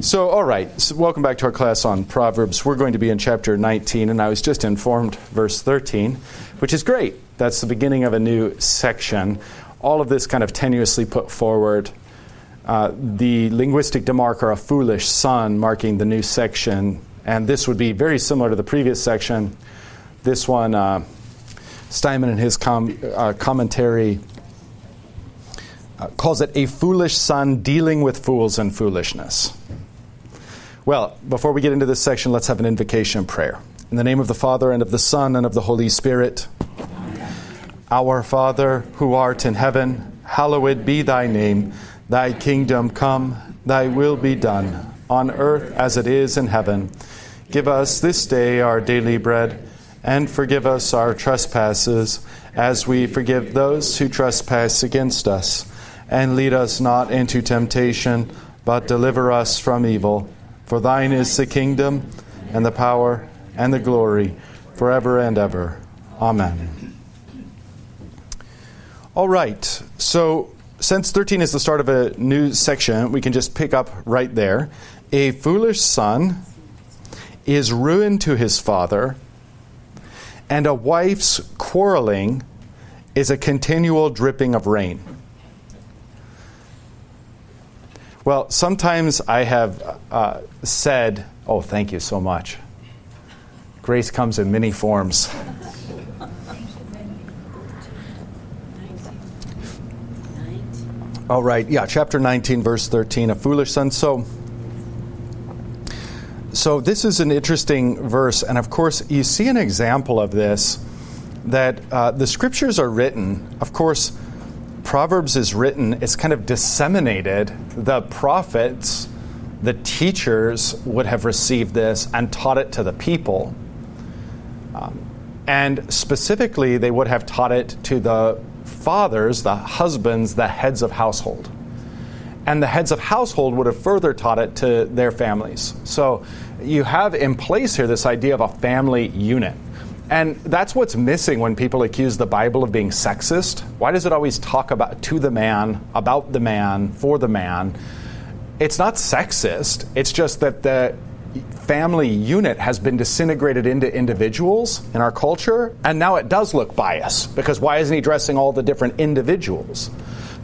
So, all right, so welcome back to our class on Proverbs. We're going to be in chapter 19, and I was just informed, verse 13, which is great. That's the beginning of a new section. All of this kind of tenuously put forward. Uh, the linguistic demarker, a foolish son, marking the new section. And this would be very similar to the previous section. This one, uh, Steinmann in his com- uh, commentary uh, calls it a foolish son dealing with fools and foolishness. Well, before we get into this section, let's have an invocation prayer. In the name of the Father, and of the Son, and of the Holy Spirit. Our Father, who art in heaven, hallowed be thy name. Thy kingdom come, thy will be done, on earth as it is in heaven. Give us this day our daily bread, and forgive us our trespasses, as we forgive those who trespass against us. And lead us not into temptation, but deliver us from evil. For thine is the kingdom, and the power, and the glory, forever and ever. Amen. All right, so since 13 is the start of a new section, we can just pick up right there. A foolish son is ruin to his father, and a wife's quarreling is a continual dripping of rain. Well, sometimes I have uh, said, oh, thank you so much. Grace comes in many forms. All right, yeah, chapter 19, verse 13, a foolish son. So, so this is an interesting verse, and of course, you see an example of this that uh, the scriptures are written, of course Proverbs is written, it's kind of disseminated. The prophets, the teachers would have received this and taught it to the people. Um, and specifically, they would have taught it to the fathers, the husbands, the heads of household. And the heads of household would have further taught it to their families. So you have in place here this idea of a family unit. And that's what's missing when people accuse the Bible of being sexist. Why does it always talk about to the man, about the man, for the man? It's not sexist. It's just that the family unit has been disintegrated into individuals in our culture, and now it does look biased because why isn't he dressing all the different individuals?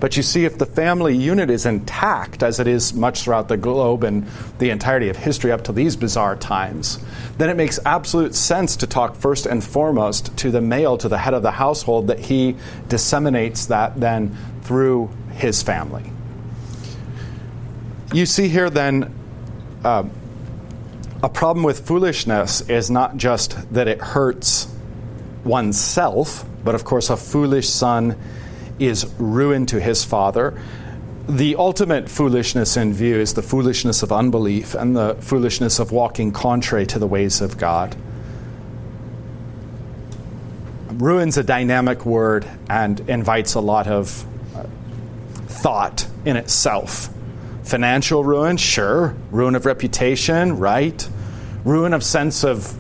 But you see, if the family unit is intact, as it is much throughout the globe and the entirety of history up to these bizarre times, then it makes absolute sense to talk first and foremost to the male, to the head of the household, that he disseminates that then through his family. You see here then. Uh, a problem with foolishness is not just that it hurts oneself, but of course, a foolish son is ruin to his father. The ultimate foolishness in view is the foolishness of unbelief and the foolishness of walking contrary to the ways of God. Ruin's a dynamic word and invites a lot of uh, thought in itself. Financial ruin, sure. Ruin of reputation, right. Ruin of sense of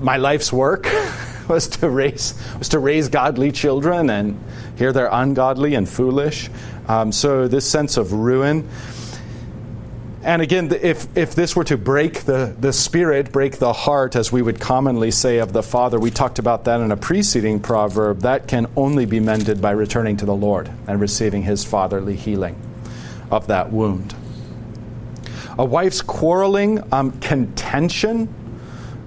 my life's work was to raise was to raise godly children and here they're ungodly and foolish. Um, so, this sense of ruin. And again, if, if this were to break the, the spirit, break the heart, as we would commonly say of the Father, we talked about that in a preceding proverb, that can only be mended by returning to the Lord and receiving His fatherly healing of that wound. A wife's quarreling, um, contention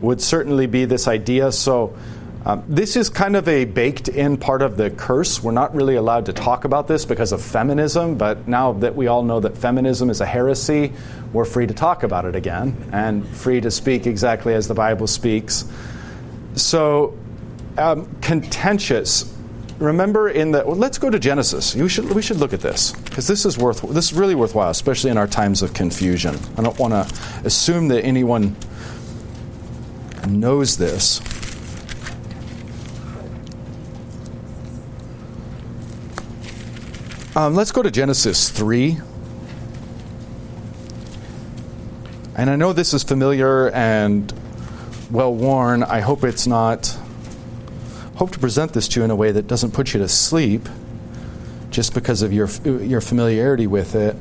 would certainly be this idea. So, um, this is kind of a baked in part of the curse. We're not really allowed to talk about this because of feminism, but now that we all know that feminism is a heresy, we're free to talk about it again and free to speak exactly as the Bible speaks. So, um, contentious. Remember in the well, let's go to Genesis. You should we should look at this because this is worth this is really worthwhile, especially in our times of confusion. I don't want to assume that anyone knows this. Um, let's go to Genesis 3. And I know this is familiar and well worn. I hope it's not. Hope to present this to you in a way that doesn't put you to sleep just because of your, your familiarity with it.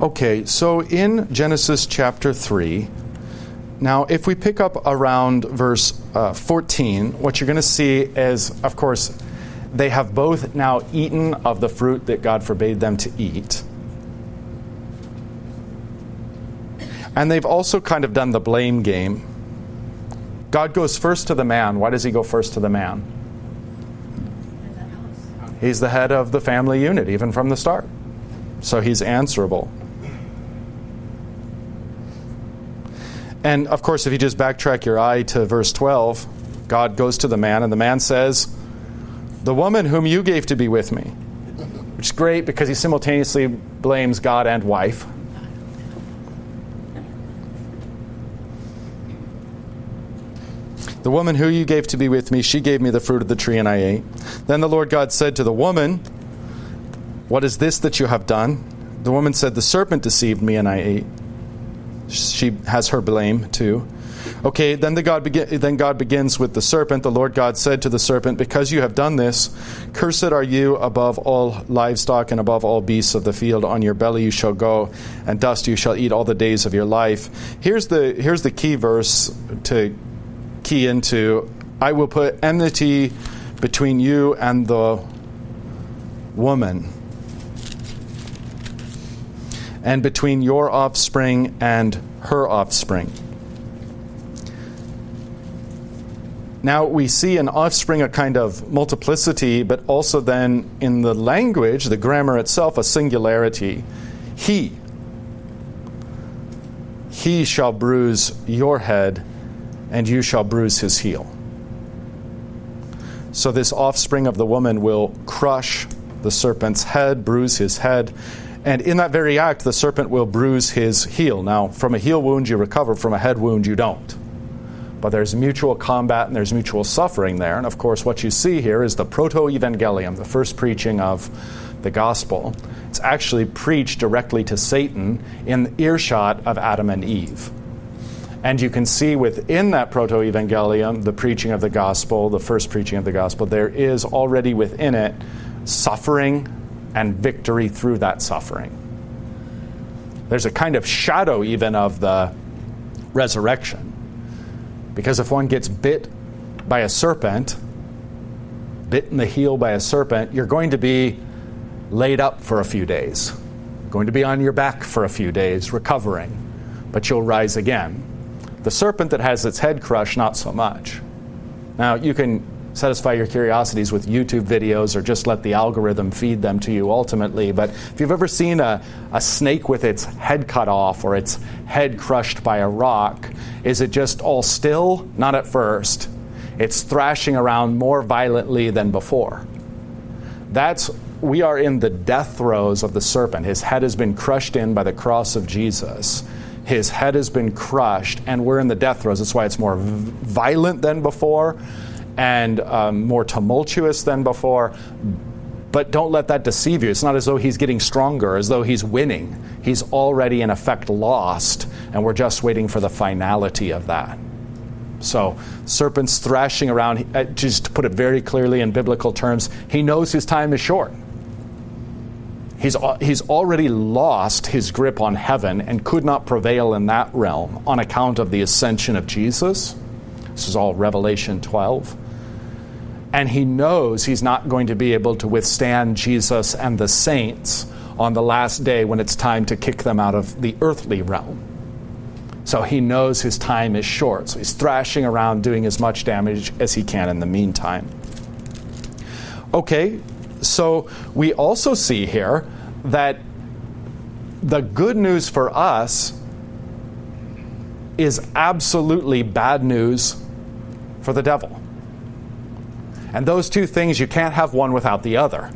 Okay, so in Genesis chapter 3, now if we pick up around verse uh, 14, what you're going to see is, of course, they have both now eaten of the fruit that God forbade them to eat. And they've also kind of done the blame game. God goes first to the man. Why does he go first to the man? He's the head of the family unit, even from the start. So he's answerable. And of course, if you just backtrack your eye to verse 12, God goes to the man, and the man says, The woman whom you gave to be with me. Which is great because he simultaneously blames God and wife. The woman who you gave to be with me, she gave me the fruit of the tree, and I ate. Then the Lord God said to the woman, What is this that you have done? The woman said, The serpent deceived me, and I ate. She has her blame too. Okay, then, the God then God begins with the serpent. The Lord God said to the serpent, Because you have done this, cursed are you above all livestock and above all beasts of the field. On your belly you shall go, and dust you shall eat all the days of your life. Here's the, here's the key verse to key into I will put enmity between you and the woman, and between your offspring and her offspring. Now we see an offspring a kind of multiplicity, but also then in the language, the grammar itself, a singularity. He. He shall bruise your head and you shall bruise his heel. So, this offspring of the woman will crush the serpent's head, bruise his head, and in that very act, the serpent will bruise his heel. Now, from a heel wound, you recover, from a head wound, you don't. But there's mutual combat and there's mutual suffering there. And of course, what you see here is the proto evangelium, the first preaching of the gospel. It's actually preached directly to Satan in earshot of Adam and Eve. And you can see within that proto evangelium, the preaching of the gospel, the first preaching of the gospel, there is already within it suffering and victory through that suffering. There's a kind of shadow even of the resurrection. Because if one gets bit by a serpent, bit in the heel by a serpent, you're going to be laid up for a few days, going to be on your back for a few days, recovering, but you'll rise again. The serpent that has its head crushed, not so much. Now, you can satisfy your curiosities with YouTube videos or just let the algorithm feed them to you ultimately. But if you've ever seen a, a snake with its head cut off or its head crushed by a rock, is it just all still? Not at first. It's thrashing around more violently than before. That's we are in the death throes of the serpent. His head has been crushed in by the cross of Jesus. His head has been crushed, and we're in the death throes. That's why it's more violent than before and um, more tumultuous than before. But don't let that deceive you. It's not as though he's getting stronger, as though he's winning. He's already, in effect, lost, and we're just waiting for the finality of that. So, serpents thrashing around, uh, just to put it very clearly in biblical terms, he knows his time is short. He's, he's already lost his grip on heaven and could not prevail in that realm on account of the ascension of Jesus. This is all Revelation 12. And he knows he's not going to be able to withstand Jesus and the saints on the last day when it's time to kick them out of the earthly realm. So he knows his time is short. So he's thrashing around doing as much damage as he can in the meantime. Okay, so we also see here that the good news for us is absolutely bad news for the devil. And those two things, you can't have one without the other.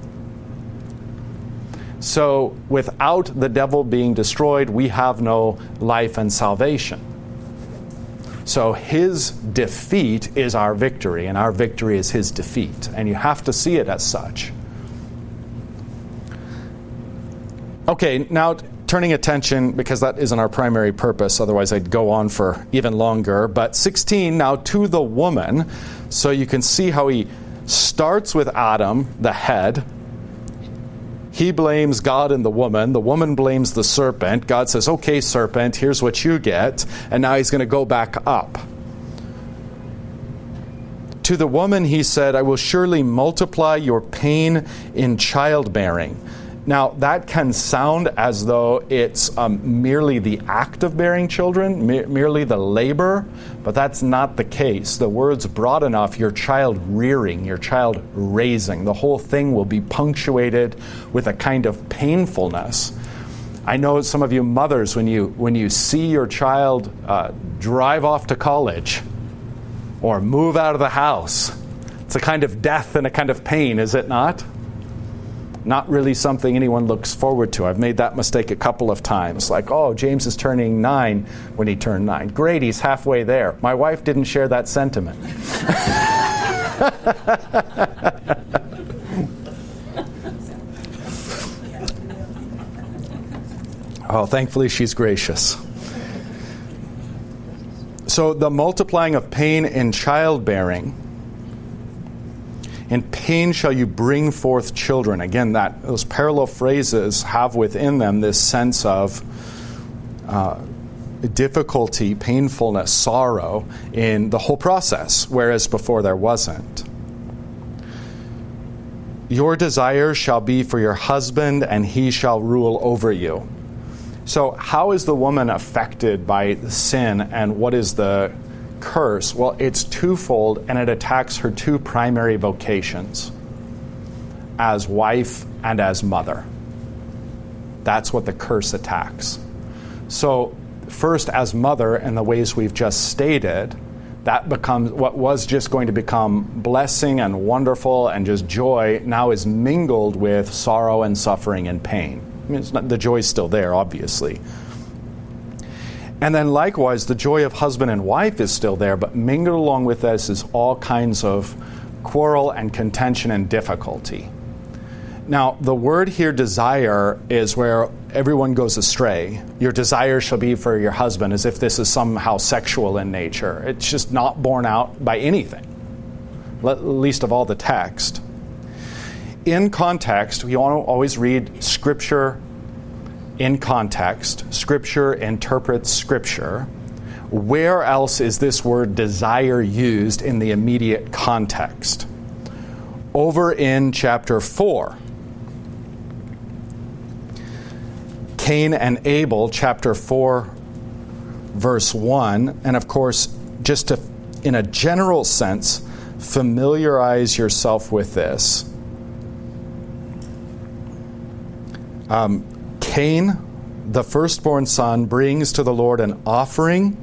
So, without the devil being destroyed, we have no life and salvation. So his defeat is our victory, and our victory is his defeat. And you have to see it as such. Okay, now turning attention, because that isn't our primary purpose, otherwise I'd go on for even longer. But 16, now to the woman. So you can see how he starts with Adam, the head. He blames God and the woman. The woman blames the serpent. God says, Okay, serpent, here's what you get. And now he's going to go back up. To the woman, he said, I will surely multiply your pain in childbearing. Now, that can sound as though it's um, merely the act of bearing children, me- merely the labor, but that's not the case. The word's broad enough your child rearing, your child raising. The whole thing will be punctuated with a kind of painfulness. I know some of you mothers, when you, when you see your child uh, drive off to college or move out of the house, it's a kind of death and a kind of pain, is it not? Not really something anyone looks forward to. I've made that mistake a couple of times. Like, oh, James is turning nine when he turned nine. Great, he's halfway there. My wife didn't share that sentiment. oh, thankfully, she's gracious. So, the multiplying of pain in childbearing in pain shall you bring forth children. Again, that those parallel phrases have within them this sense of uh, difficulty, painfulness, sorrow in the whole process, whereas before there wasn't. Your desire shall be for your husband, and he shall rule over you. So, how is the woman affected by sin, and what is the curse? Well, it's twofold and it attacks her two primary vocations as wife and as mother. That's what the curse attacks. So, first, as mother, in the ways we've just stated, that becomes what was just going to become blessing and wonderful and just joy now is mingled with sorrow and suffering and pain. I mean, not, the joy's still there, obviously, and then likewise, the joy of husband and wife is still there, but mingled along with this is all kinds of quarrel and contention and difficulty. Now, the word here, desire, is where everyone goes astray. Your desire shall be for your husband, as if this is somehow sexual in nature. It's just not borne out by anything, least of all the text. In context, we always read scripture in context. Scripture interprets Scripture. Where else is this word desire used in the immediate context? Over in chapter 4. Cain and Abel, chapter 4, verse 1. And of course, just to, in a general sense, familiarize yourself with this. Um, Cain, the firstborn son, brings to the Lord an offering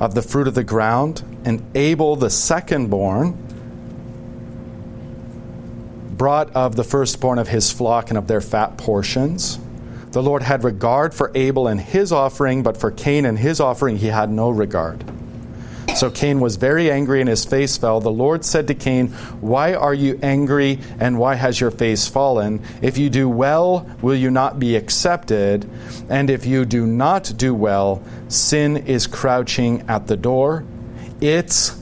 of the fruit of the ground, and Abel, the secondborn, brought of the firstborn of his flock and of their fat portions. The Lord had regard for Abel and his offering, but for Cain and his offering he had no regard. So Cain was very angry and his face fell. The Lord said to Cain, Why are you angry and why has your face fallen? If you do well, will you not be accepted? And if you do not do well, sin is crouching at the door. Its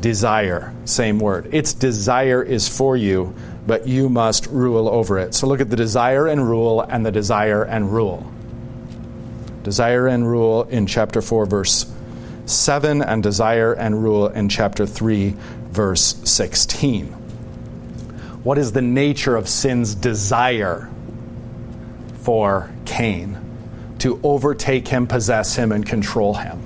desire, same word. Its desire is for you, but you must rule over it. So look at the desire and rule and the desire and rule. Desire and rule in chapter 4, verse 7 and desire and rule in chapter 3, verse 16. What is the nature of sin's desire for Cain? To overtake him, possess him, and control him.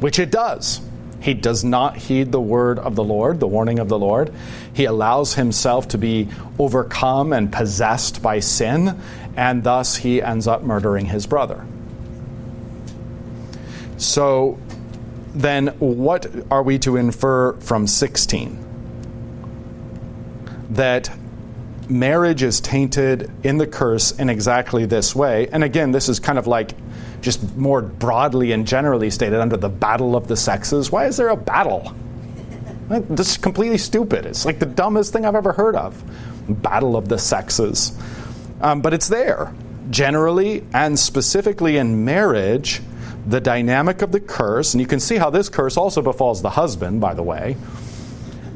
Which it does. He does not heed the word of the Lord, the warning of the Lord. He allows himself to be overcome and possessed by sin, and thus he ends up murdering his brother. So then what are we to infer from 16? That marriage is tainted in the curse in exactly this way. And again, this is kind of like just more broadly and generally stated under the battle of the sexes. Why is there a battle? This is completely stupid. It's like the dumbest thing I've ever heard of. Battle of the sexes. Um, but it's there. Generally and specifically in marriage, the dynamic of the curse, and you can see how this curse also befalls the husband, by the way.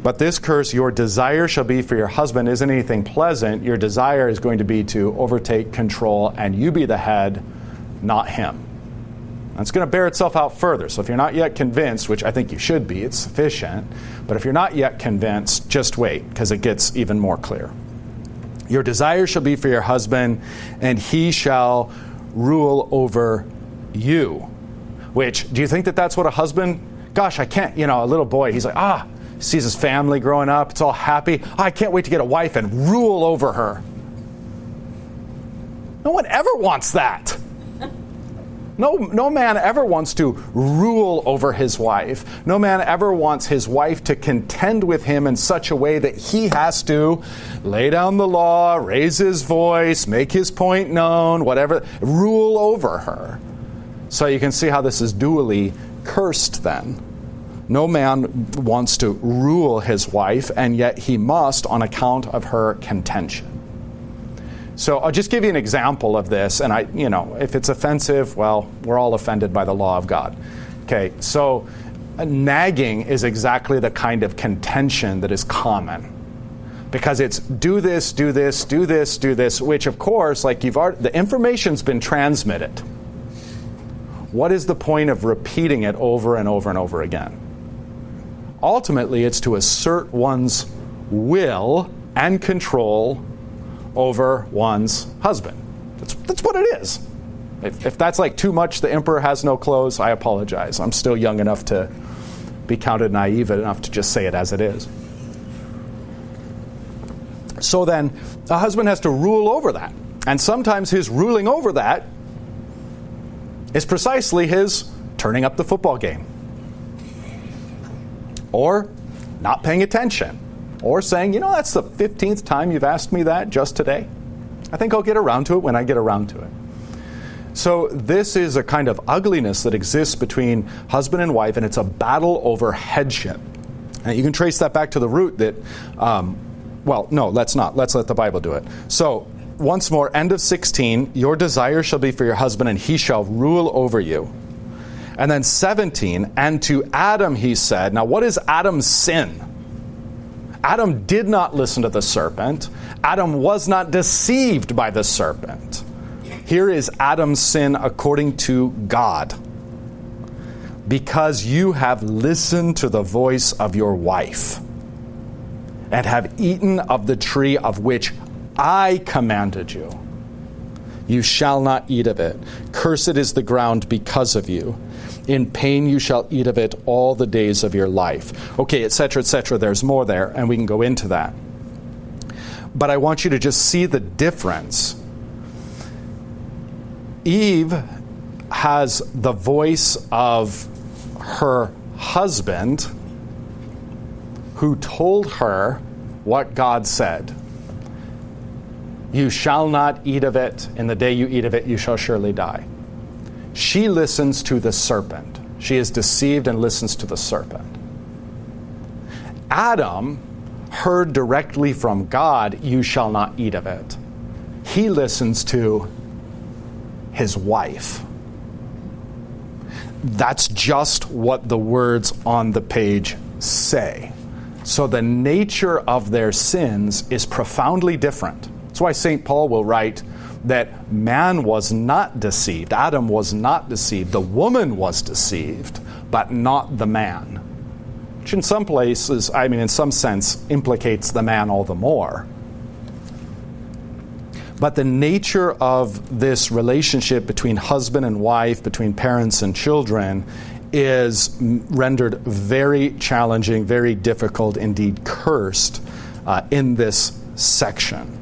But this curse, your desire shall be for your husband, isn't anything pleasant. Your desire is going to be to overtake control, and you be the head, not him. That's going to bear itself out further. So if you're not yet convinced, which I think you should be, it's sufficient. But if you're not yet convinced, just wait, because it gets even more clear. Your desire shall be for your husband, and he shall rule over you. Which, do you think that that's what a husband? Gosh, I can't, you know, a little boy, he's like, ah, sees his family growing up, it's all happy. I can't wait to get a wife and rule over her. No one ever wants that. No, no man ever wants to rule over his wife. No man ever wants his wife to contend with him in such a way that he has to lay down the law, raise his voice, make his point known, whatever, rule over her. So you can see how this is dually cursed then. No man wants to rule his wife, and yet he must on account of her contention. So I'll just give you an example of this, and I, you know, if it's offensive, well, we're all offended by the law of God. Okay, so uh, nagging is exactly the kind of contention that is common because it's do this, do this, do this, do this, which of course, like you've already, the information's been transmitted. What is the point of repeating it over and over and over again? Ultimately, it's to assert one's will and control over one's husband. That's, that's what it is. If, if that's like too much, the emperor has no clothes, I apologize. I'm still young enough to be counted naive enough to just say it as it is. So then, a husband has to rule over that. And sometimes his ruling over that is precisely his turning up the football game or not paying attention, or saying, you know, that's the 15th time you've asked me that just today. I think I'll get around to it when I get around to it. So, this is a kind of ugliness that exists between husband and wife, and it's a battle over headship. And you can trace that back to the root that, um, well, no, let's not. Let's let the Bible do it. So, once more, end of 16, your desire shall be for your husband, and he shall rule over you. And then 17, and to Adam he said, Now, what is Adam's sin? Adam did not listen to the serpent. Adam was not deceived by the serpent. Here is Adam's sin according to God. Because you have listened to the voice of your wife and have eaten of the tree of which I commanded you. You shall not eat of it. Cursed is the ground because of you. In pain you shall eat of it all the days of your life. Okay, etc., etc. There's more there, and we can go into that. But I want you to just see the difference. Eve has the voice of her husband who told her what God said. You shall not eat of it. In the day you eat of it, you shall surely die. She listens to the serpent. She is deceived and listens to the serpent. Adam heard directly from God, You shall not eat of it. He listens to his wife. That's just what the words on the page say. So the nature of their sins is profoundly different. That's why St. Paul will write, that man was not deceived, Adam was not deceived, the woman was deceived, but not the man. Which, in some places, I mean, in some sense, implicates the man all the more. But the nature of this relationship between husband and wife, between parents and children, is rendered very challenging, very difficult, indeed cursed uh, in this section.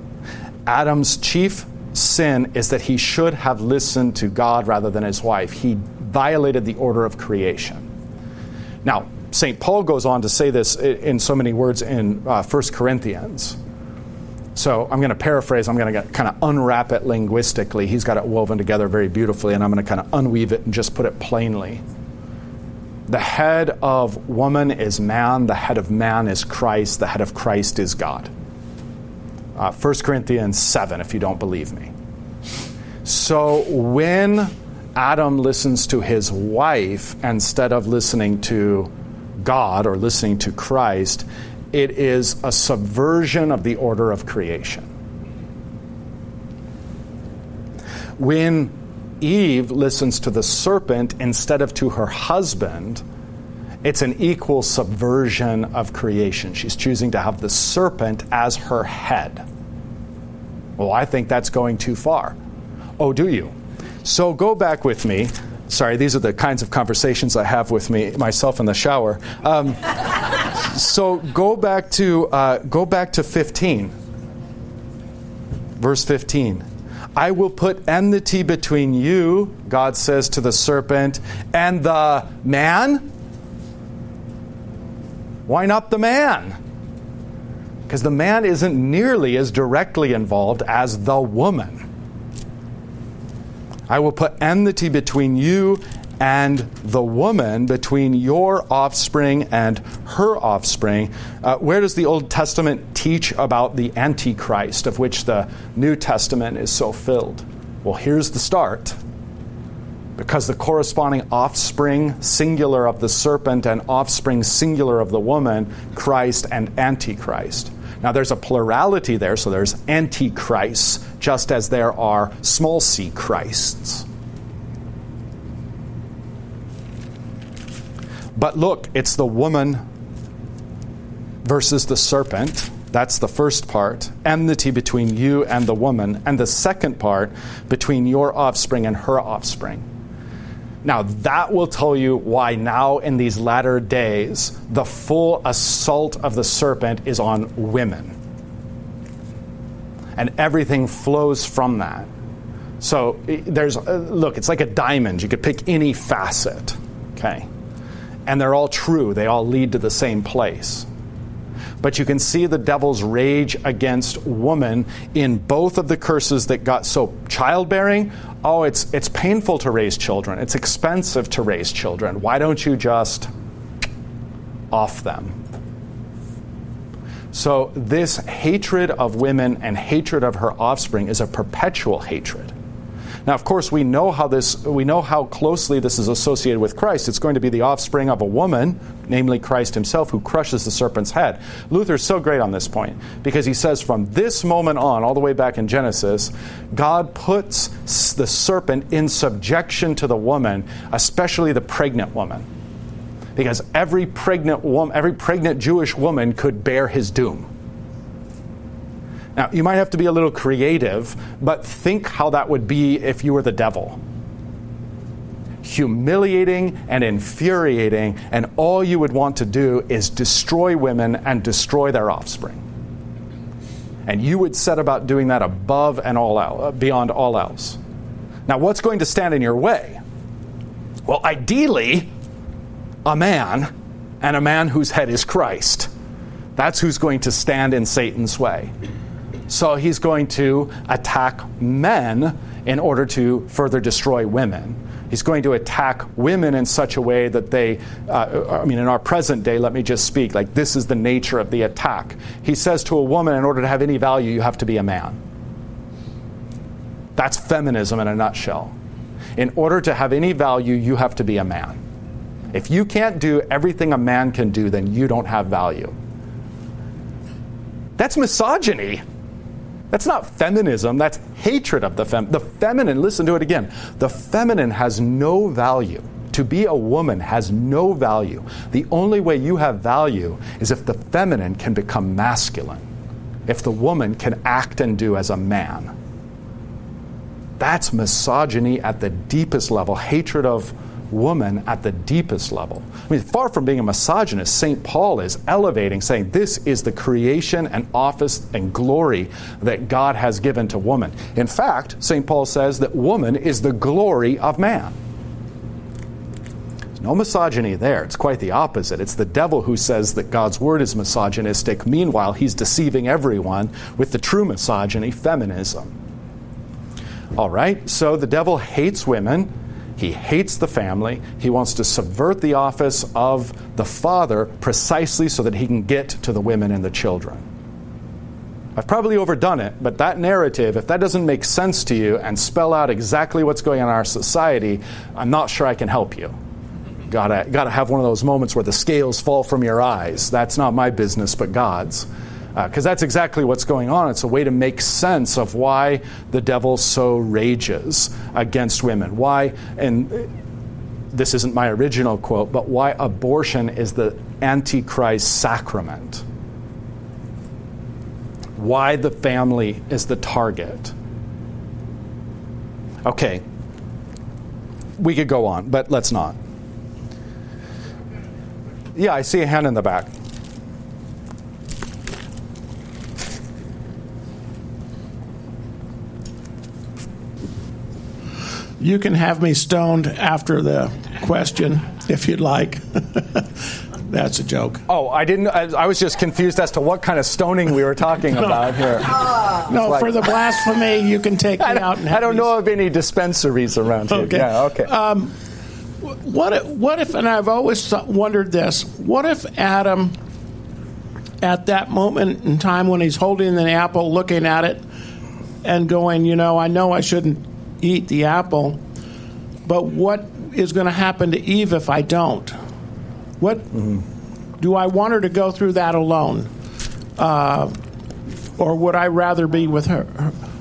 Adam's chief sin is that he should have listened to God rather than his wife. He violated the order of creation. Now, St. Paul goes on to say this in so many words in uh, 1 Corinthians. So I'm going to paraphrase, I'm going to kind of unwrap it linguistically. He's got it woven together very beautifully, and I'm going to kind of unweave it and just put it plainly. The head of woman is man, the head of man is Christ, the head of Christ is God. Uh, 1 Corinthians 7, if you don't believe me. So when Adam listens to his wife instead of listening to God or listening to Christ, it is a subversion of the order of creation. When Eve listens to the serpent instead of to her husband, it's an equal subversion of creation. She's choosing to have the serpent as her head. Well, I think that's going too far. Oh, do you? So go back with me. Sorry, these are the kinds of conversations I have with me myself in the shower. Um, so go back to uh, go back to 15, verse 15. I will put enmity between you, God says to the serpent, and the man. Why not the man? Because the man isn't nearly as directly involved as the woman. I will put enmity between you and the woman, between your offspring and her offspring. Uh, where does the Old Testament teach about the Antichrist, of which the New Testament is so filled? Well, here's the start. Because the corresponding offspring singular of the serpent and offspring singular of the woman, Christ and Antichrist. Now, there's a plurality there, so there's antichrists, just as there are small c Christs. But look, it's the woman versus the serpent. That's the first part. Enmity between you and the woman. And the second part, between your offspring and her offspring. Now, that will tell you why now in these latter days, the full assault of the serpent is on women. And everything flows from that. So there's, uh, look, it's like a diamond. You could pick any facet, okay? and they're all true, they all lead to the same place. But you can see the devil's rage against woman in both of the curses that got so childbearing. Oh, it's, it's painful to raise children, it's expensive to raise children. Why don't you just off them? So, this hatred of women and hatred of her offspring is a perpetual hatred. Now, of course, we know how this we know how closely this is associated with Christ. It's going to be the offspring of a woman, namely Christ himself, who crushes the serpent's head. Luther's so great on this point because he says from this moment on, all the way back in Genesis, God puts the serpent in subjection to the woman, especially the pregnant woman. Because every pregnant woman, every pregnant Jewish woman could bear his doom. Now, you might have to be a little creative, but think how that would be if you were the devil. Humiliating and infuriating, and all you would want to do is destroy women and destroy their offspring. And you would set about doing that above and all else, uh, beyond all else. Now, what's going to stand in your way? Well, ideally, a man, and a man whose head is Christ. That's who's going to stand in Satan's way. So he's going to attack men in order to further destroy women. He's going to attack women in such a way that they, uh, I mean, in our present day, let me just speak, like this is the nature of the attack. He says to a woman, in order to have any value, you have to be a man. That's feminism in a nutshell. In order to have any value, you have to be a man. If you can't do everything a man can do, then you don't have value. That's misogyny. That's not feminism, that's hatred of the fem. The feminine, listen to it again. The feminine has no value. To be a woman has no value. The only way you have value is if the feminine can become masculine, if the woman can act and do as a man. That's misogyny at the deepest level, hatred of woman at the deepest level. I mean, far from being a misogynist, St. Paul is elevating, saying this is the creation and office and glory that God has given to woman. In fact, St. Paul says that woman is the glory of man. There's no misogyny there. It's quite the opposite. It's the devil who says that God's word is misogynistic. Meanwhile, he's deceiving everyone with the true misogyny, feminism. All right, so the devil hates women he hates the family. He wants to subvert the office of the father precisely so that he can get to the women and the children. I've probably overdone it, but that narrative, if that doesn't make sense to you and spell out exactly what's going on in our society, I'm not sure I can help you. Gotta, gotta have one of those moments where the scales fall from your eyes. That's not my business, but God's. Because uh, that's exactly what's going on. It's a way to make sense of why the devil so rages against women. Why, and this isn't my original quote, but why abortion is the Antichrist sacrament. Why the family is the target. Okay, we could go on, but let's not. Yeah, I see a hand in the back. You can have me stoned after the question if you'd like. That's a joke. Oh, I didn't. I, I, was just confused as to what kind of stoning we were talking no. about here. no, like, for the blasphemy, you can take me out. And I don't know of any dispensaries around here. Okay. Yeah, okay. Um, what if, what if? And I've always wondered this: What if Adam, at that moment in time when he's holding the apple, looking at it, and going, you know, I know I shouldn't eat the apple, but what is going to happen to Eve if I don't? What mm-hmm. do I want her to go through that alone, uh, or would I rather be with her?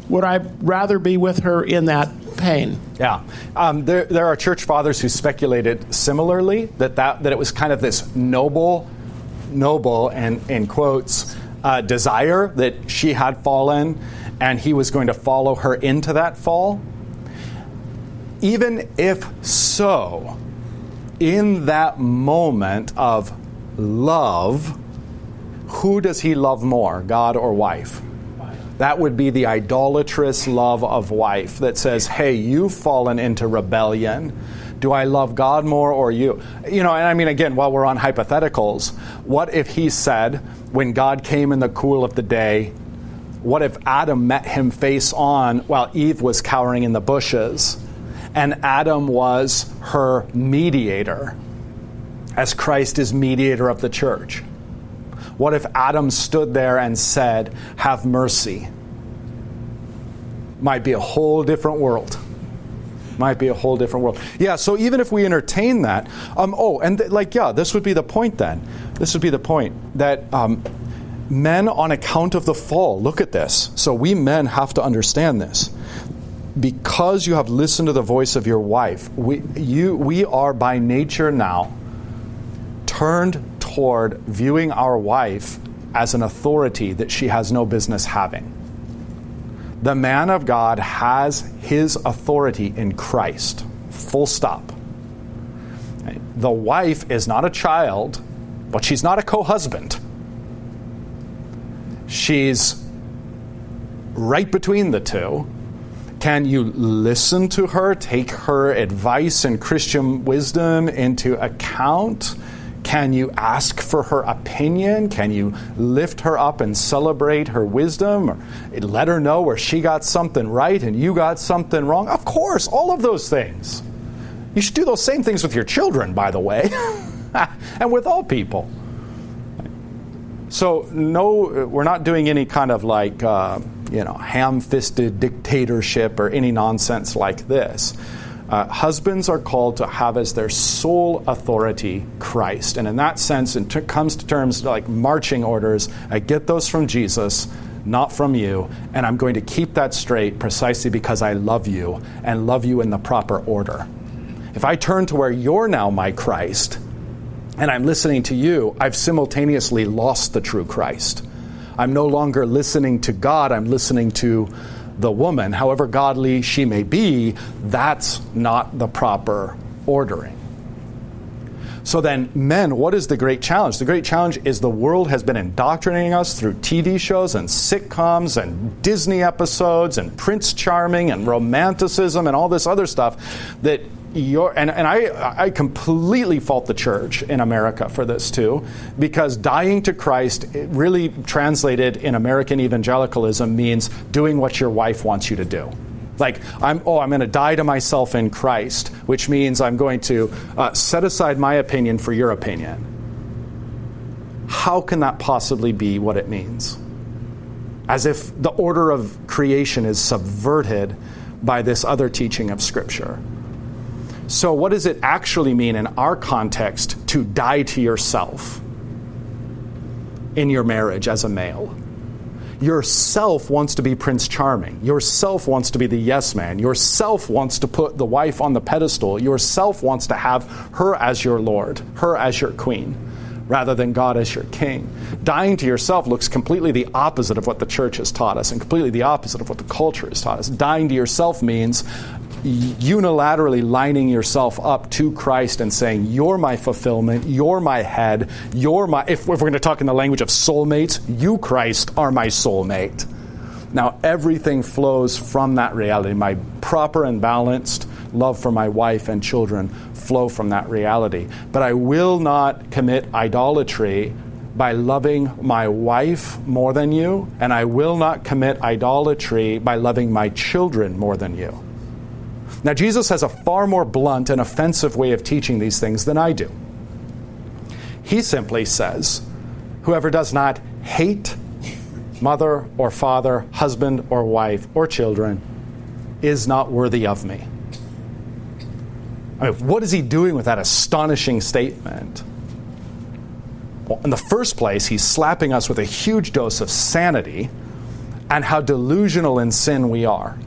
Would I rather be with her in that pain? Yeah, um, there, there are church fathers who speculated similarly that, that that it was kind of this noble, noble and in quotes uh, desire that she had fallen, and he was going to follow her into that fall. Even if so, in that moment of love, who does he love more, God or wife? That would be the idolatrous love of wife that says, hey, you've fallen into rebellion. Do I love God more or you? You know, and I mean, again, while we're on hypotheticals, what if he said, when God came in the cool of the day, what if Adam met him face on while Eve was cowering in the bushes? And Adam was her mediator, as Christ is mediator of the church? What if Adam stood there and said, Have mercy? Might be a whole different world. Might be a whole different world. Yeah, so even if we entertain that, um, oh, and th- like, yeah, this would be the point then. This would be the point that um, men, on account of the fall, look at this. So we men have to understand this because you have listened to the voice of your wife, we, you, we are by nature now turned toward viewing our wife as an authority that she has no business having. The man of God has his authority in Christ. Full stop. The wife is not a child, but she's not a co husband. She's right between the two can you listen to her, take her advice and Christian wisdom into account? Can you ask for her opinion? Can you lift her up and celebrate her wisdom? Or let her know where she got something right and you got something wrong? Of course, all of those things. You should do those same things with your children, by the way, and with all people. So, no, we're not doing any kind of like. Uh, you know, ham fisted dictatorship or any nonsense like this. Uh, husbands are called to have as their sole authority Christ. And in that sense, it t- comes to terms like marching orders. I get those from Jesus, not from you. And I'm going to keep that straight precisely because I love you and love you in the proper order. If I turn to where you're now my Christ and I'm listening to you, I've simultaneously lost the true Christ. I'm no longer listening to God, I'm listening to the woman. However godly she may be, that's not the proper ordering. So then, men, what is the great challenge? The great challenge is the world has been indoctrinating us through TV shows and sitcoms and Disney episodes and Prince Charming and romanticism and all this other stuff that your and, and I, I completely fault the church in America for this too, because dying to Christ really translated in American evangelicalism means doing what your wife wants you to do. Like, I'm, oh, I'm going to die to myself in Christ, which means I'm going to uh, set aside my opinion for your opinion. How can that possibly be what it means? As if the order of creation is subverted by this other teaching of Scripture. So, what does it actually mean in our context to die to yourself in your marriage as a male? Yourself wants to be Prince Charming. Yourself wants to be the yes man. Yourself wants to put the wife on the pedestal. Yourself wants to have her as your Lord, her as your queen, rather than God as your king. Dying to yourself looks completely the opposite of what the church has taught us and completely the opposite of what the culture has taught us. Dying to yourself means unilaterally lining yourself up to Christ and saying, You're my fulfillment, you're my head, you're my, if, if we're going to talk in the language of soulmates, you, Christ, are my soulmate. Now, everything flows from that reality. My proper and balanced love for my wife and children flow from that reality. But I will not commit idolatry by loving my wife more than you, and I will not commit idolatry by loving my children more than you. Now, Jesus has a far more blunt and offensive way of teaching these things than I do. He simply says, Whoever does not hate mother or father, husband or wife, or children is not worthy of me. I mean, what is he doing with that astonishing statement? Well, in the first place, he's slapping us with a huge dose of sanity and how delusional in sin we are.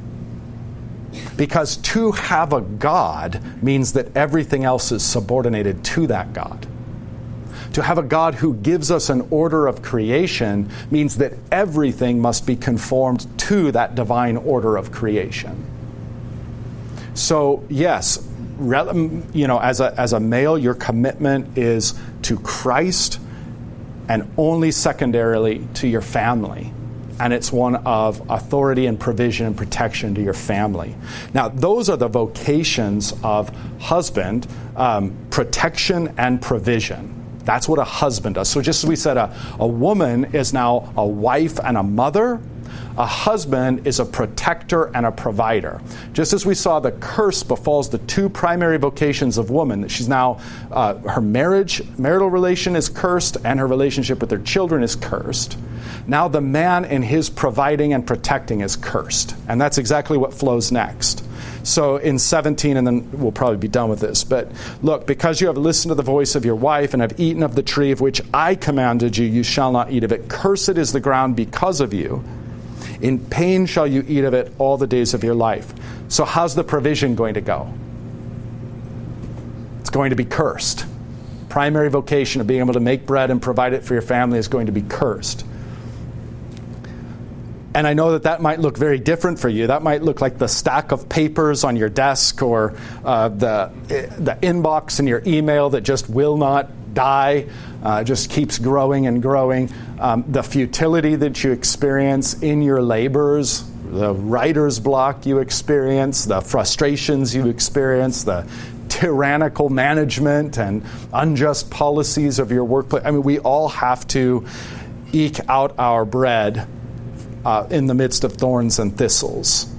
Because to have a God means that everything else is subordinated to that God. To have a God who gives us an order of creation means that everything must be conformed to that divine order of creation. So, yes, you know, as a, as a male, your commitment is to Christ and only secondarily to your family and it's one of authority and provision and protection to your family. Now, those are the vocations of husband um, protection and provision. That's what a husband does. So, just as we said, a, a woman is now a wife and a mother. A husband is a protector and a provider. Just as we saw the curse befalls the two primary vocations of woman, she's now, uh, her marriage, marital relation is cursed, and her relationship with her children is cursed. Now the man in his providing and protecting is cursed. And that's exactly what flows next. So in 17, and then we'll probably be done with this, but look, because you have listened to the voice of your wife and have eaten of the tree of which I commanded you, you shall not eat of it. Cursed is the ground because of you. In pain shall you eat of it all the days of your life. So, how's the provision going to go? It's going to be cursed. Primary vocation of being able to make bread and provide it for your family is going to be cursed. And I know that that might look very different for you. That might look like the stack of papers on your desk or uh, the, the inbox in your email that just will not die, uh, just keeps growing and growing. Um, the futility that you experience in your labors, the writer's block you experience, the frustrations you experience, the tyrannical management and unjust policies of your workplace. I mean, we all have to eke out our bread uh, in the midst of thorns and thistles.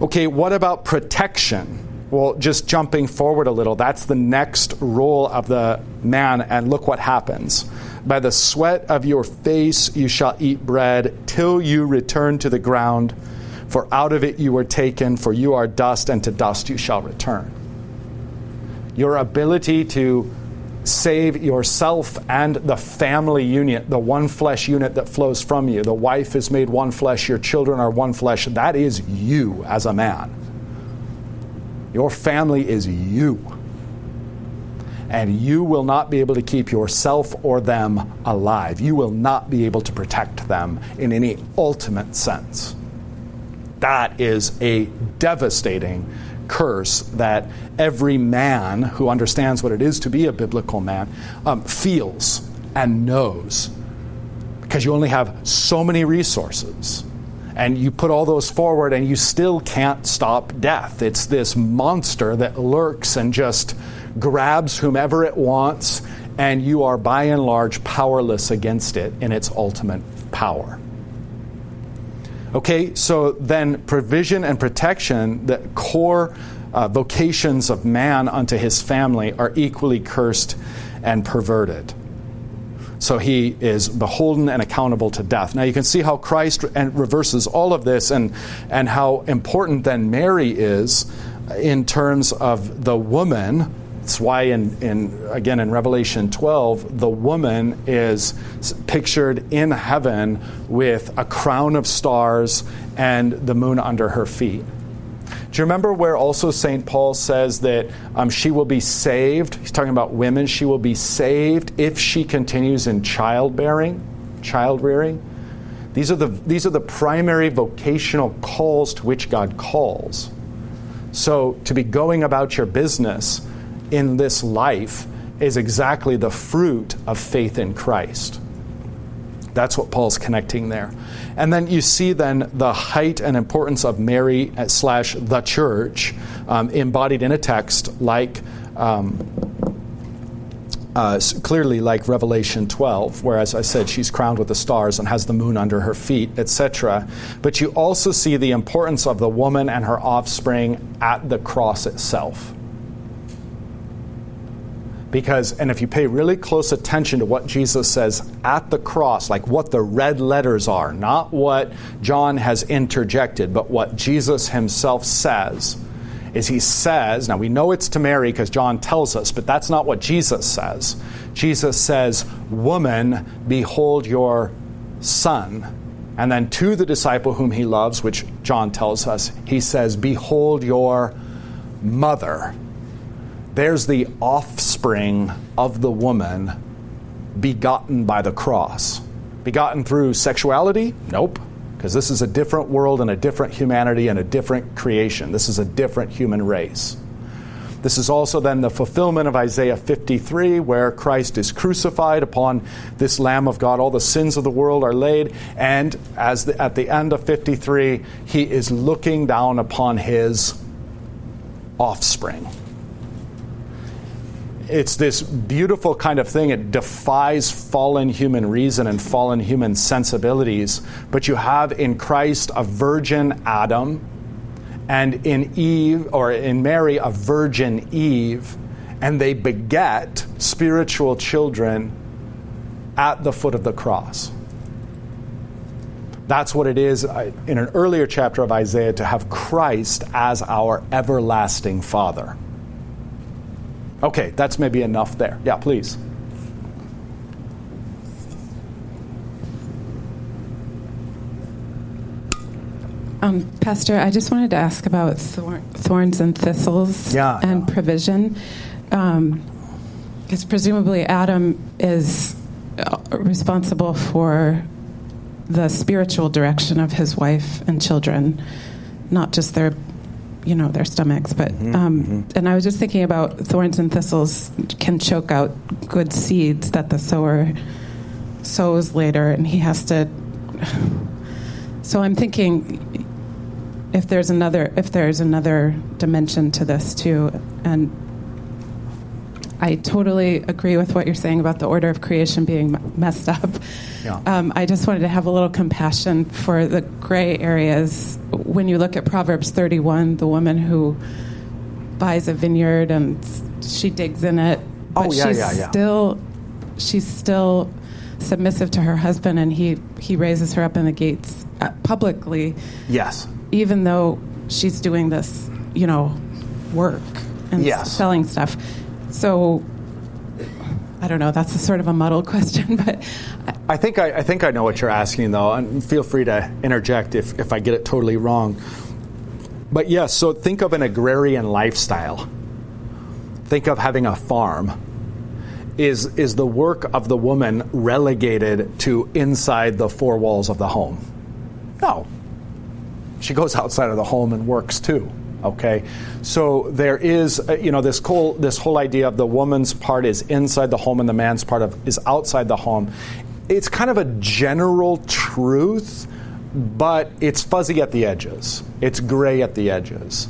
Okay, what about protection? Well, just jumping forward a little, that's the next role of the man, and look what happens. By the sweat of your face you shall eat bread till you return to the ground, for out of it you were taken, for you are dust, and to dust you shall return. Your ability to save yourself and the family unit, the one flesh unit that flows from you. The wife is made one flesh, your children are one flesh. That is you as a man. Your family is you. And you will not be able to keep yourself or them alive. You will not be able to protect them in any ultimate sense. That is a devastating curse that every man who understands what it is to be a biblical man um, feels and knows. Because you only have so many resources. And you put all those forward, and you still can't stop death. It's this monster that lurks and just grabs whomever it wants, and you are by and large powerless against it in its ultimate power. Okay, so then provision and protection, the core uh, vocations of man unto his family, are equally cursed and perverted. So he is beholden and accountable to death. Now you can see how Christ reverses all of this and, and how important then Mary is in terms of the woman. That's why, in, in again in Revelation 12, the woman is pictured in heaven with a crown of stars and the moon under her feet. Do you remember where also St. Paul says that um, she will be saved? He's talking about women. She will be saved if she continues in childbearing, child rearing. These are, the, these are the primary vocational calls to which God calls. So, to be going about your business in this life is exactly the fruit of faith in Christ. That's what Paul's connecting there. And then you see then the height and importance of Mary slash the church um, embodied in a text like um, uh, clearly like Revelation 12, where, as I said, she's crowned with the stars and has the moon under her feet, etc. But you also see the importance of the woman and her offspring at the cross itself. Because, and if you pay really close attention to what Jesus says at the cross, like what the red letters are, not what John has interjected, but what Jesus himself says, is he says, now we know it's to Mary because John tells us, but that's not what Jesus says. Jesus says, Woman, behold your son. And then to the disciple whom he loves, which John tells us, he says, Behold your mother there's the offspring of the woman begotten by the cross. Begotten through sexuality? Nope, because this is a different world and a different humanity and a different creation. This is a different human race. This is also then the fulfillment of Isaiah 53, where Christ is crucified upon this Lamb of God. All the sins of the world are laid. And as the, at the end of 53, he is looking down upon his offspring it's this beautiful kind of thing. It defies fallen human reason and fallen human sensibilities. But you have in Christ a virgin Adam, and in Eve, or in Mary, a virgin Eve, and they beget spiritual children at the foot of the cross. That's what it is uh, in an earlier chapter of Isaiah to have Christ as our everlasting Father. Okay, that's maybe enough there. Yeah, please. Um, Pastor, I just wanted to ask about thorns and thistles yeah, and yeah. provision. Because um, presumably Adam is uh, responsible for the spiritual direction of his wife and children, not just their you know their stomachs but mm-hmm, um, mm-hmm. and i was just thinking about thorns and thistles can choke out good seeds that the sower sows later and he has to so i'm thinking if there's another if there's another dimension to this too and I totally agree with what you're saying about the order of creation being messed up. Yeah. Um, I just wanted to have a little compassion for the gray areas. When you look at Proverbs 31, the woman who buys a vineyard and she digs in it, but oh, yeah, she's yeah, yeah. still she's still submissive to her husband, and he he raises her up in the gates uh, publicly. Yes, even though she's doing this, you know, work and yes. selling stuff so I don't know. That's a sort of a muddled question, but I think I, I, think I know what you're asking, though, and feel free to interject if, if I get it totally wrong. But yes, yeah, so think of an agrarian lifestyle. Think of having a farm. Is is the work of the woman relegated to inside the four walls of the home? No. She goes outside of the home and works too. Okay, so there is, uh, you know, this whole this whole idea of the woman's part is inside the home and the man's part of is outside the home. It's kind of a general truth, but it's fuzzy at the edges. It's gray at the edges,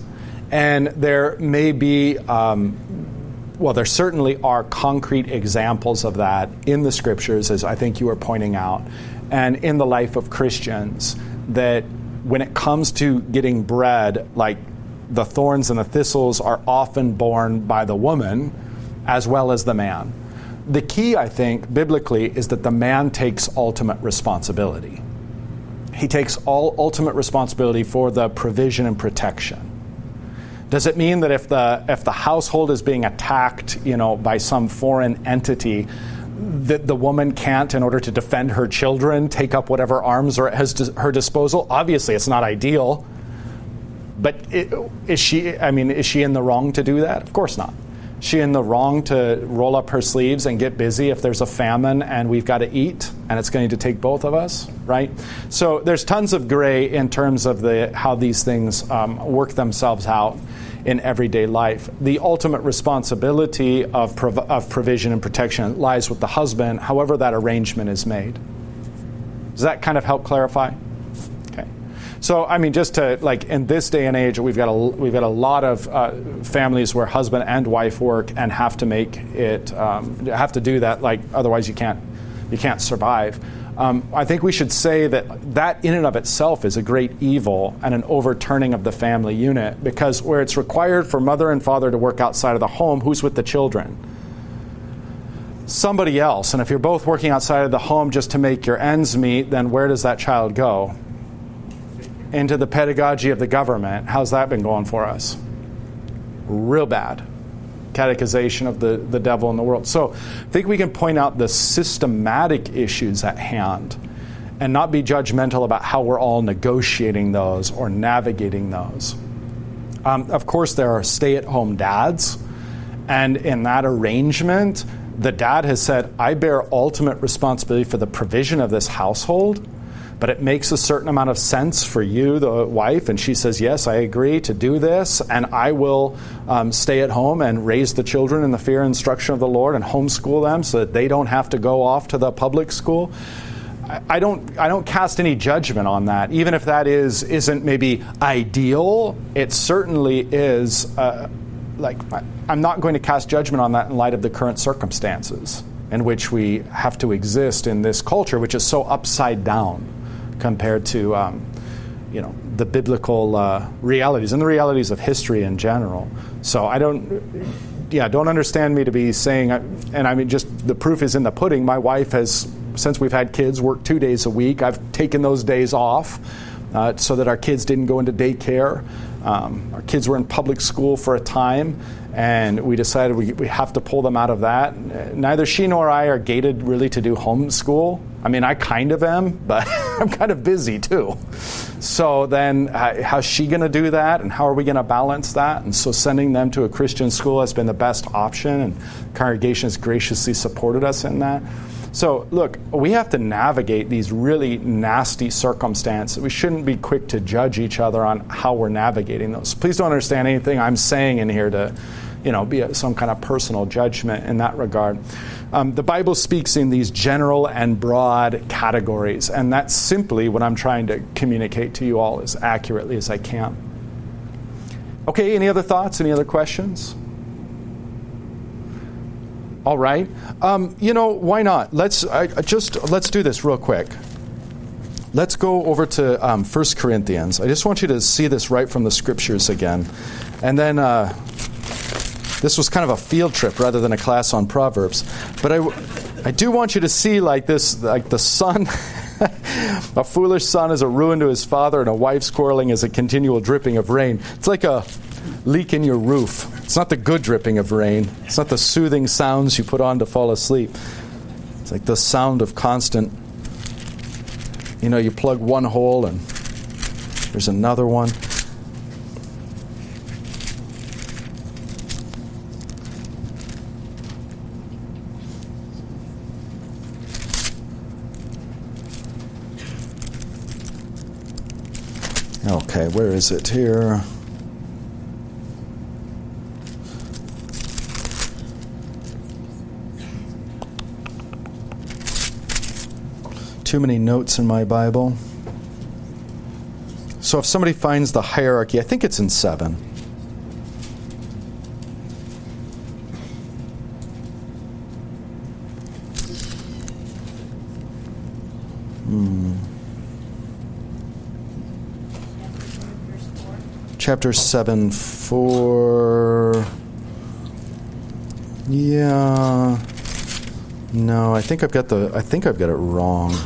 and there may be. Um, well, there certainly are concrete examples of that in the scriptures, as I think you were pointing out, and in the life of Christians, that when it comes to getting bread, like the thorns and the thistles are often borne by the woman as well as the man. The key, I think, biblically, is that the man takes ultimate responsibility. He takes all ultimate responsibility for the provision and protection. Does it mean that if the if the household is being attacked, you know, by some foreign entity, that the woman can't, in order to defend her children, take up whatever arms are at her disposal? Obviously, it's not ideal. But is she? I mean, is she in the wrong to do that? Of course not she in the wrong to roll up her sleeves and get busy if there's a famine and we've got to eat and it's going to take both of us right so there's tons of gray in terms of the how these things um, work themselves out in everyday life the ultimate responsibility of, prov- of provision and protection lies with the husband however that arrangement is made does that kind of help clarify so, I mean, just to like in this day and age, we've got a we've got a lot of uh, families where husband and wife work and have to make it um, have to do that. Like otherwise, you can't you can't survive. Um, I think we should say that that in and of itself is a great evil and an overturning of the family unit because where it's required for mother and father to work outside of the home, who's with the children? Somebody else. And if you're both working outside of the home just to make your ends meet, then where does that child go? Into the pedagogy of the government. How's that been going for us? Real bad. Catechization of the, the devil in the world. So I think we can point out the systematic issues at hand and not be judgmental about how we're all negotiating those or navigating those. Um, of course, there are stay at home dads, and in that arrangement, the dad has said, I bear ultimate responsibility for the provision of this household but it makes a certain amount of sense for you, the wife, and she says, Yes, I agree to do this, and I will um, stay at home and raise the children in the fear and instruction of the Lord and homeschool them so that they don't have to go off to the public school. I don't, I don't cast any judgment on that. Even if that is, isn't maybe ideal, it certainly is. Uh, like, I'm not going to cast judgment on that in light of the current circumstances in which we have to exist in this culture, which is so upside down compared to um, you know the biblical uh, realities and the realities of history in general. So I don't, yeah, don't understand me to be saying, and I mean just the proof is in the pudding. My wife has, since we've had kids, worked two days a week. I've taken those days off uh, so that our kids didn't go into daycare. Um, our kids were in public school for a time, and we decided we, we have to pull them out of that. Neither she nor I are gated really to do homeschool. I mean, I kind of am, but I'm kind of busy too. So then, how's she going to do that, and how are we going to balance that? And so, sending them to a Christian school has been the best option, and congregation has graciously supported us in that. So, look, we have to navigate these really nasty circumstances. We shouldn't be quick to judge each other on how we're navigating those. Please don't understand anything I'm saying in here to, you know, be some kind of personal judgment in that regard. Um, the Bible speaks in these general and broad categories, and that's simply what I'm trying to communicate to you all as accurately as I can. Okay, any other thoughts? Any other questions? All right. Um, you know, why not? Let's I, just let's do this real quick. Let's go over to um, 1 Corinthians. I just want you to see this right from the scriptures again. And then uh, this was kind of a field trip rather than a class on Proverbs. But I, I do want you to see like this, like the son. a foolish son is a ruin to his father, and a wife's quarreling is a continual dripping of rain. It's like a leak in your roof. It's not the good dripping of rain, it's not the soothing sounds you put on to fall asleep. It's like the sound of constant, you know, you plug one hole and there's another one. Okay, where is it here? too many notes in my Bible. So if somebody finds the hierarchy, I think it's in 7. chapter seven four. Yeah. No, I think I've got the. I think I've got it wrong.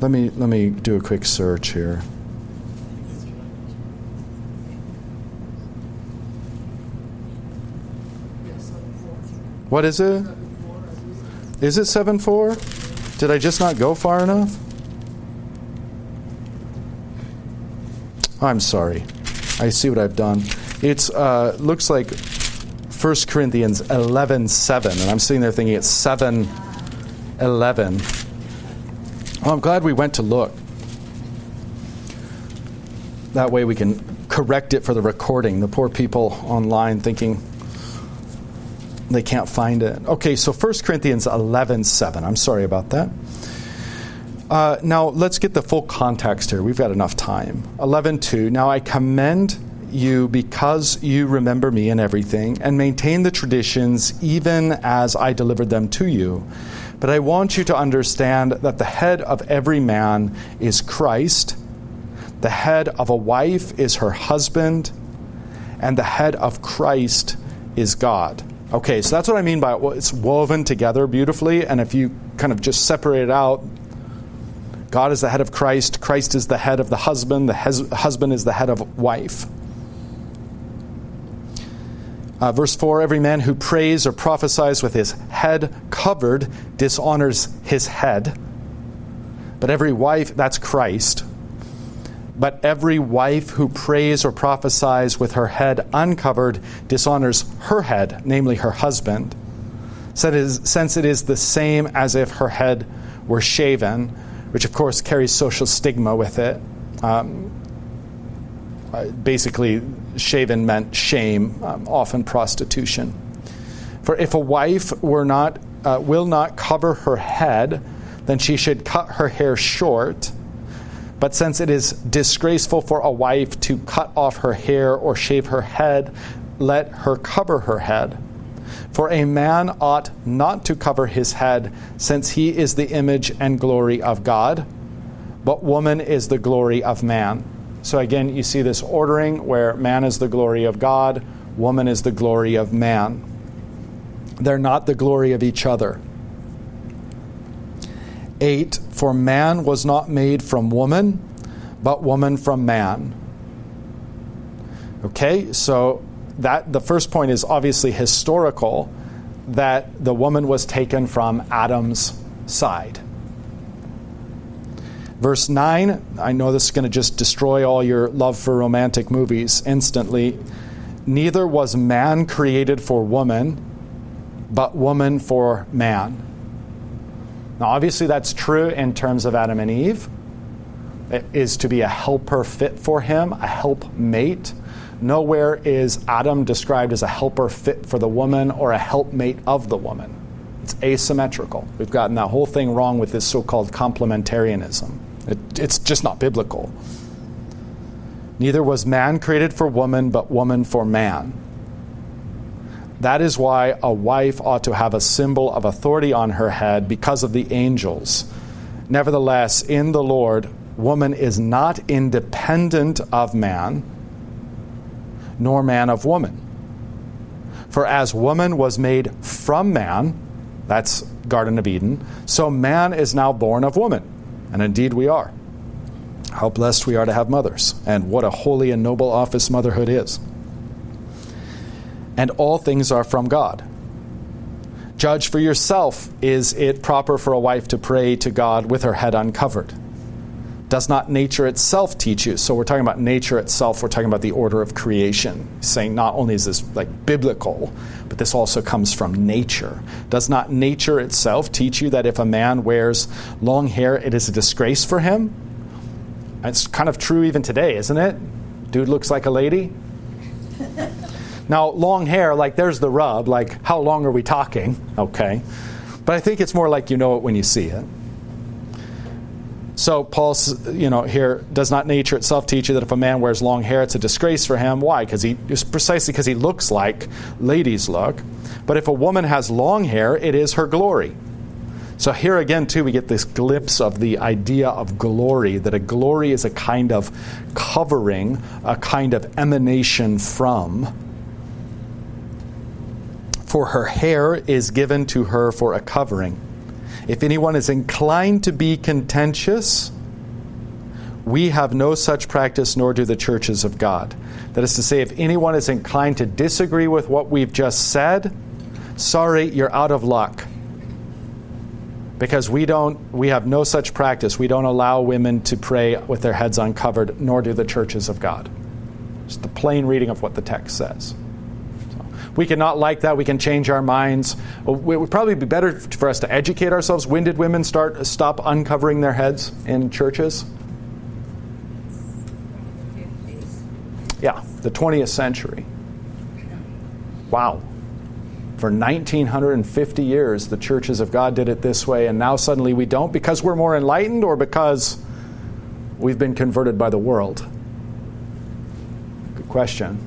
Let me let me do a quick search here. What is it? Is it seven four? Did I just not go far enough? I'm sorry. I see what I've done. It uh, looks like 1 Corinthians 11 7. And I'm sitting there thinking it's 7 11. Well, I'm glad we went to look. That way we can correct it for the recording. The poor people online thinking they can't find it. Okay, so 1 Corinthians 11 7. I'm sorry about that. Uh, now, let's get the full context here. We've got enough time. 11 2. Now I commend you because you remember me in everything and maintain the traditions even as I delivered them to you. But I want you to understand that the head of every man is Christ the head of a wife is her husband, and the head of Christ is God. Okay, so that's what I mean by well, it's woven together beautifully, and if you kind of just separate it out, God is the head of Christ, Christ is the head of the husband, the husband is the head of wife. Uh, verse 4 Every man who prays or prophesies with his head covered dishonors his head. But every wife, that's Christ, but every wife who prays or prophesies with her head uncovered dishonors her head, namely her husband, since it is the same as if her head were shaven, which of course carries social stigma with it. Um, uh, basically, shaven meant shame, um, often prostitution. For if a wife were not, uh, will not cover her head, then she should cut her hair short but since it is disgraceful for a wife to cut off her hair or shave her head, let her cover her head. For a man ought not to cover his head, since he is the image and glory of God, but woman is the glory of man. So again, you see this ordering where man is the glory of God, woman is the glory of man. They're not the glory of each other. 8 For man was not made from woman, but woman from man. Okay, so that the first point is obviously historical that the woman was taken from Adam's side. Verse 9, I know this is going to just destroy all your love for romantic movies instantly. Neither was man created for woman, but woman for man. Now, obviously, that's true in terms of Adam and Eve. It is to be a helper fit for him, a helpmate. Nowhere is Adam described as a helper fit for the woman or a helpmate of the woman. It's asymmetrical. We've gotten that whole thing wrong with this so called complementarianism. It, it's just not biblical. Neither was man created for woman, but woman for man. That is why a wife ought to have a symbol of authority on her head because of the angels. Nevertheless, in the Lord, woman is not independent of man, nor man of woman. For as woman was made from man, that's Garden of Eden, so man is now born of woman. And indeed we are. How blessed we are to have mothers, and what a holy and noble office motherhood is and all things are from God. Judge for yourself is it proper for a wife to pray to God with her head uncovered? Does not nature itself teach you? So we're talking about nature itself, we're talking about the order of creation. Saying not only is this like biblical, but this also comes from nature. Does not nature itself teach you that if a man wears long hair, it is a disgrace for him? It's kind of true even today, isn't it? Dude looks like a lady. Now, long hair, like there's the rub, like how long are we talking? Okay. But I think it's more like you know it when you see it. So Paul, you know, here does not nature itself teach you that if a man wears long hair, it's a disgrace for him? Why? Because he precisely because he looks like ladies look. But if a woman has long hair, it is her glory. So here again, too, we get this glimpse of the idea of glory. That a glory is a kind of covering, a kind of emanation from for her hair is given to her for a covering. If anyone is inclined to be contentious, we have no such practice, nor do the churches of God. That is to say, if anyone is inclined to disagree with what we've just said, sorry, you're out of luck. Because we don't we have no such practice. We don't allow women to pray with their heads uncovered, nor do the churches of God. It's the plain reading of what the text says. We cannot like that. We can change our minds. It would probably be better for us to educate ourselves. When did women start stop uncovering their heads in churches? Yeah, the 20th century. Wow. For 1950 years, the churches of God did it this way, and now suddenly we don't because we're more enlightened or because we've been converted by the world? Good question.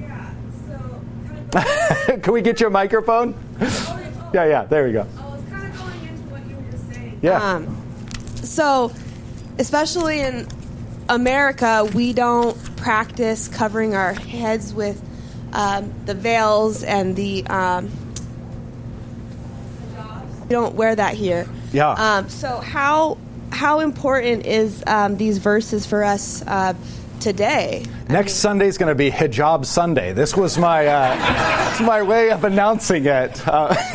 Yeah, so. Can we get you a microphone? Yeah, yeah, there we go. I kind of going into what you were just saying. Yeah. Um, so, especially in America, we don't practice covering our heads with um, the veils and the. Um, we don't wear that here. Yeah. Um, so how how important is um, these verses for us uh, today? I Next mean- Sunday is going to be Hijab Sunday. This was my uh, this my way of announcing it. Uh,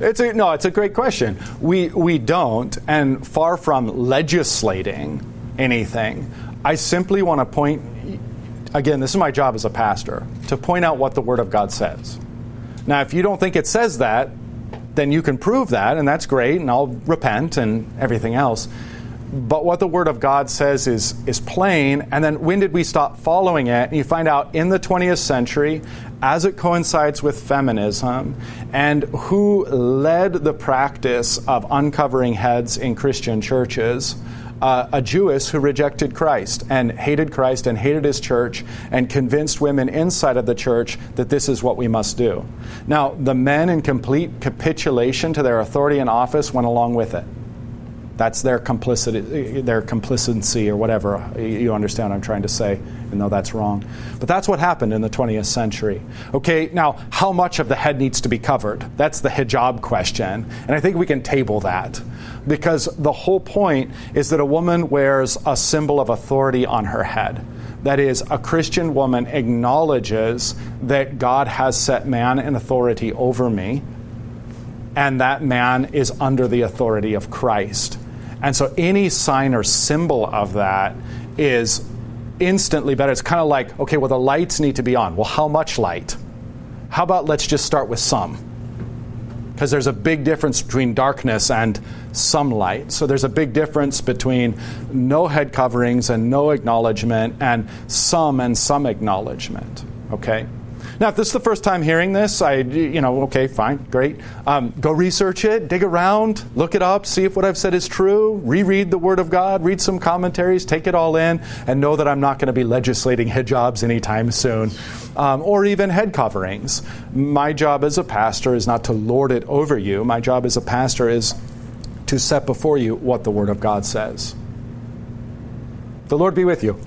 it's a, no, it's a great question. We we don't, and far from legislating anything, I simply want to point. Again, this is my job as a pastor to point out what the Word of God says. Now, if you don't think it says that, then you can prove that, and that's great, and I'll repent and everything else. But what the Word of God says is, is plain, and then when did we stop following it? And you find out in the 20th century, as it coincides with feminism, and who led the practice of uncovering heads in Christian churches uh, a Jewess who rejected Christ and hated Christ and hated his church and convinced women inside of the church that this is what we must do. Now, the men, in complete capitulation to their authority and office, went along with it. That's their complicity, their complicity, or whatever. You understand what I'm trying to say, even though that's wrong. But that's what happened in the 20th century. Okay, now, how much of the head needs to be covered? That's the hijab question. And I think we can table that. Because the whole point is that a woman wears a symbol of authority on her head. That is, a Christian woman acknowledges that God has set man in authority over me, and that man is under the authority of Christ. And so any sign or symbol of that is instantly better. It's kind of like, okay, well, the lights need to be on. Well, how much light? How about let's just start with some? Because there's a big difference between darkness and some light. So there's a big difference between no head coverings and no acknowledgement and some and some acknowledgement. Okay? Now, if this is the first time hearing this, I, you know, okay, fine, great. Um, go research it, dig around, look it up, see if what I've said is true, reread the Word of God, read some commentaries, take it all in, and know that I'm not going to be legislating hijabs anytime soon, um, or even head coverings. My job as a pastor is not to lord it over you. My job as a pastor is to set before you what the Word of God says. The Lord be with you.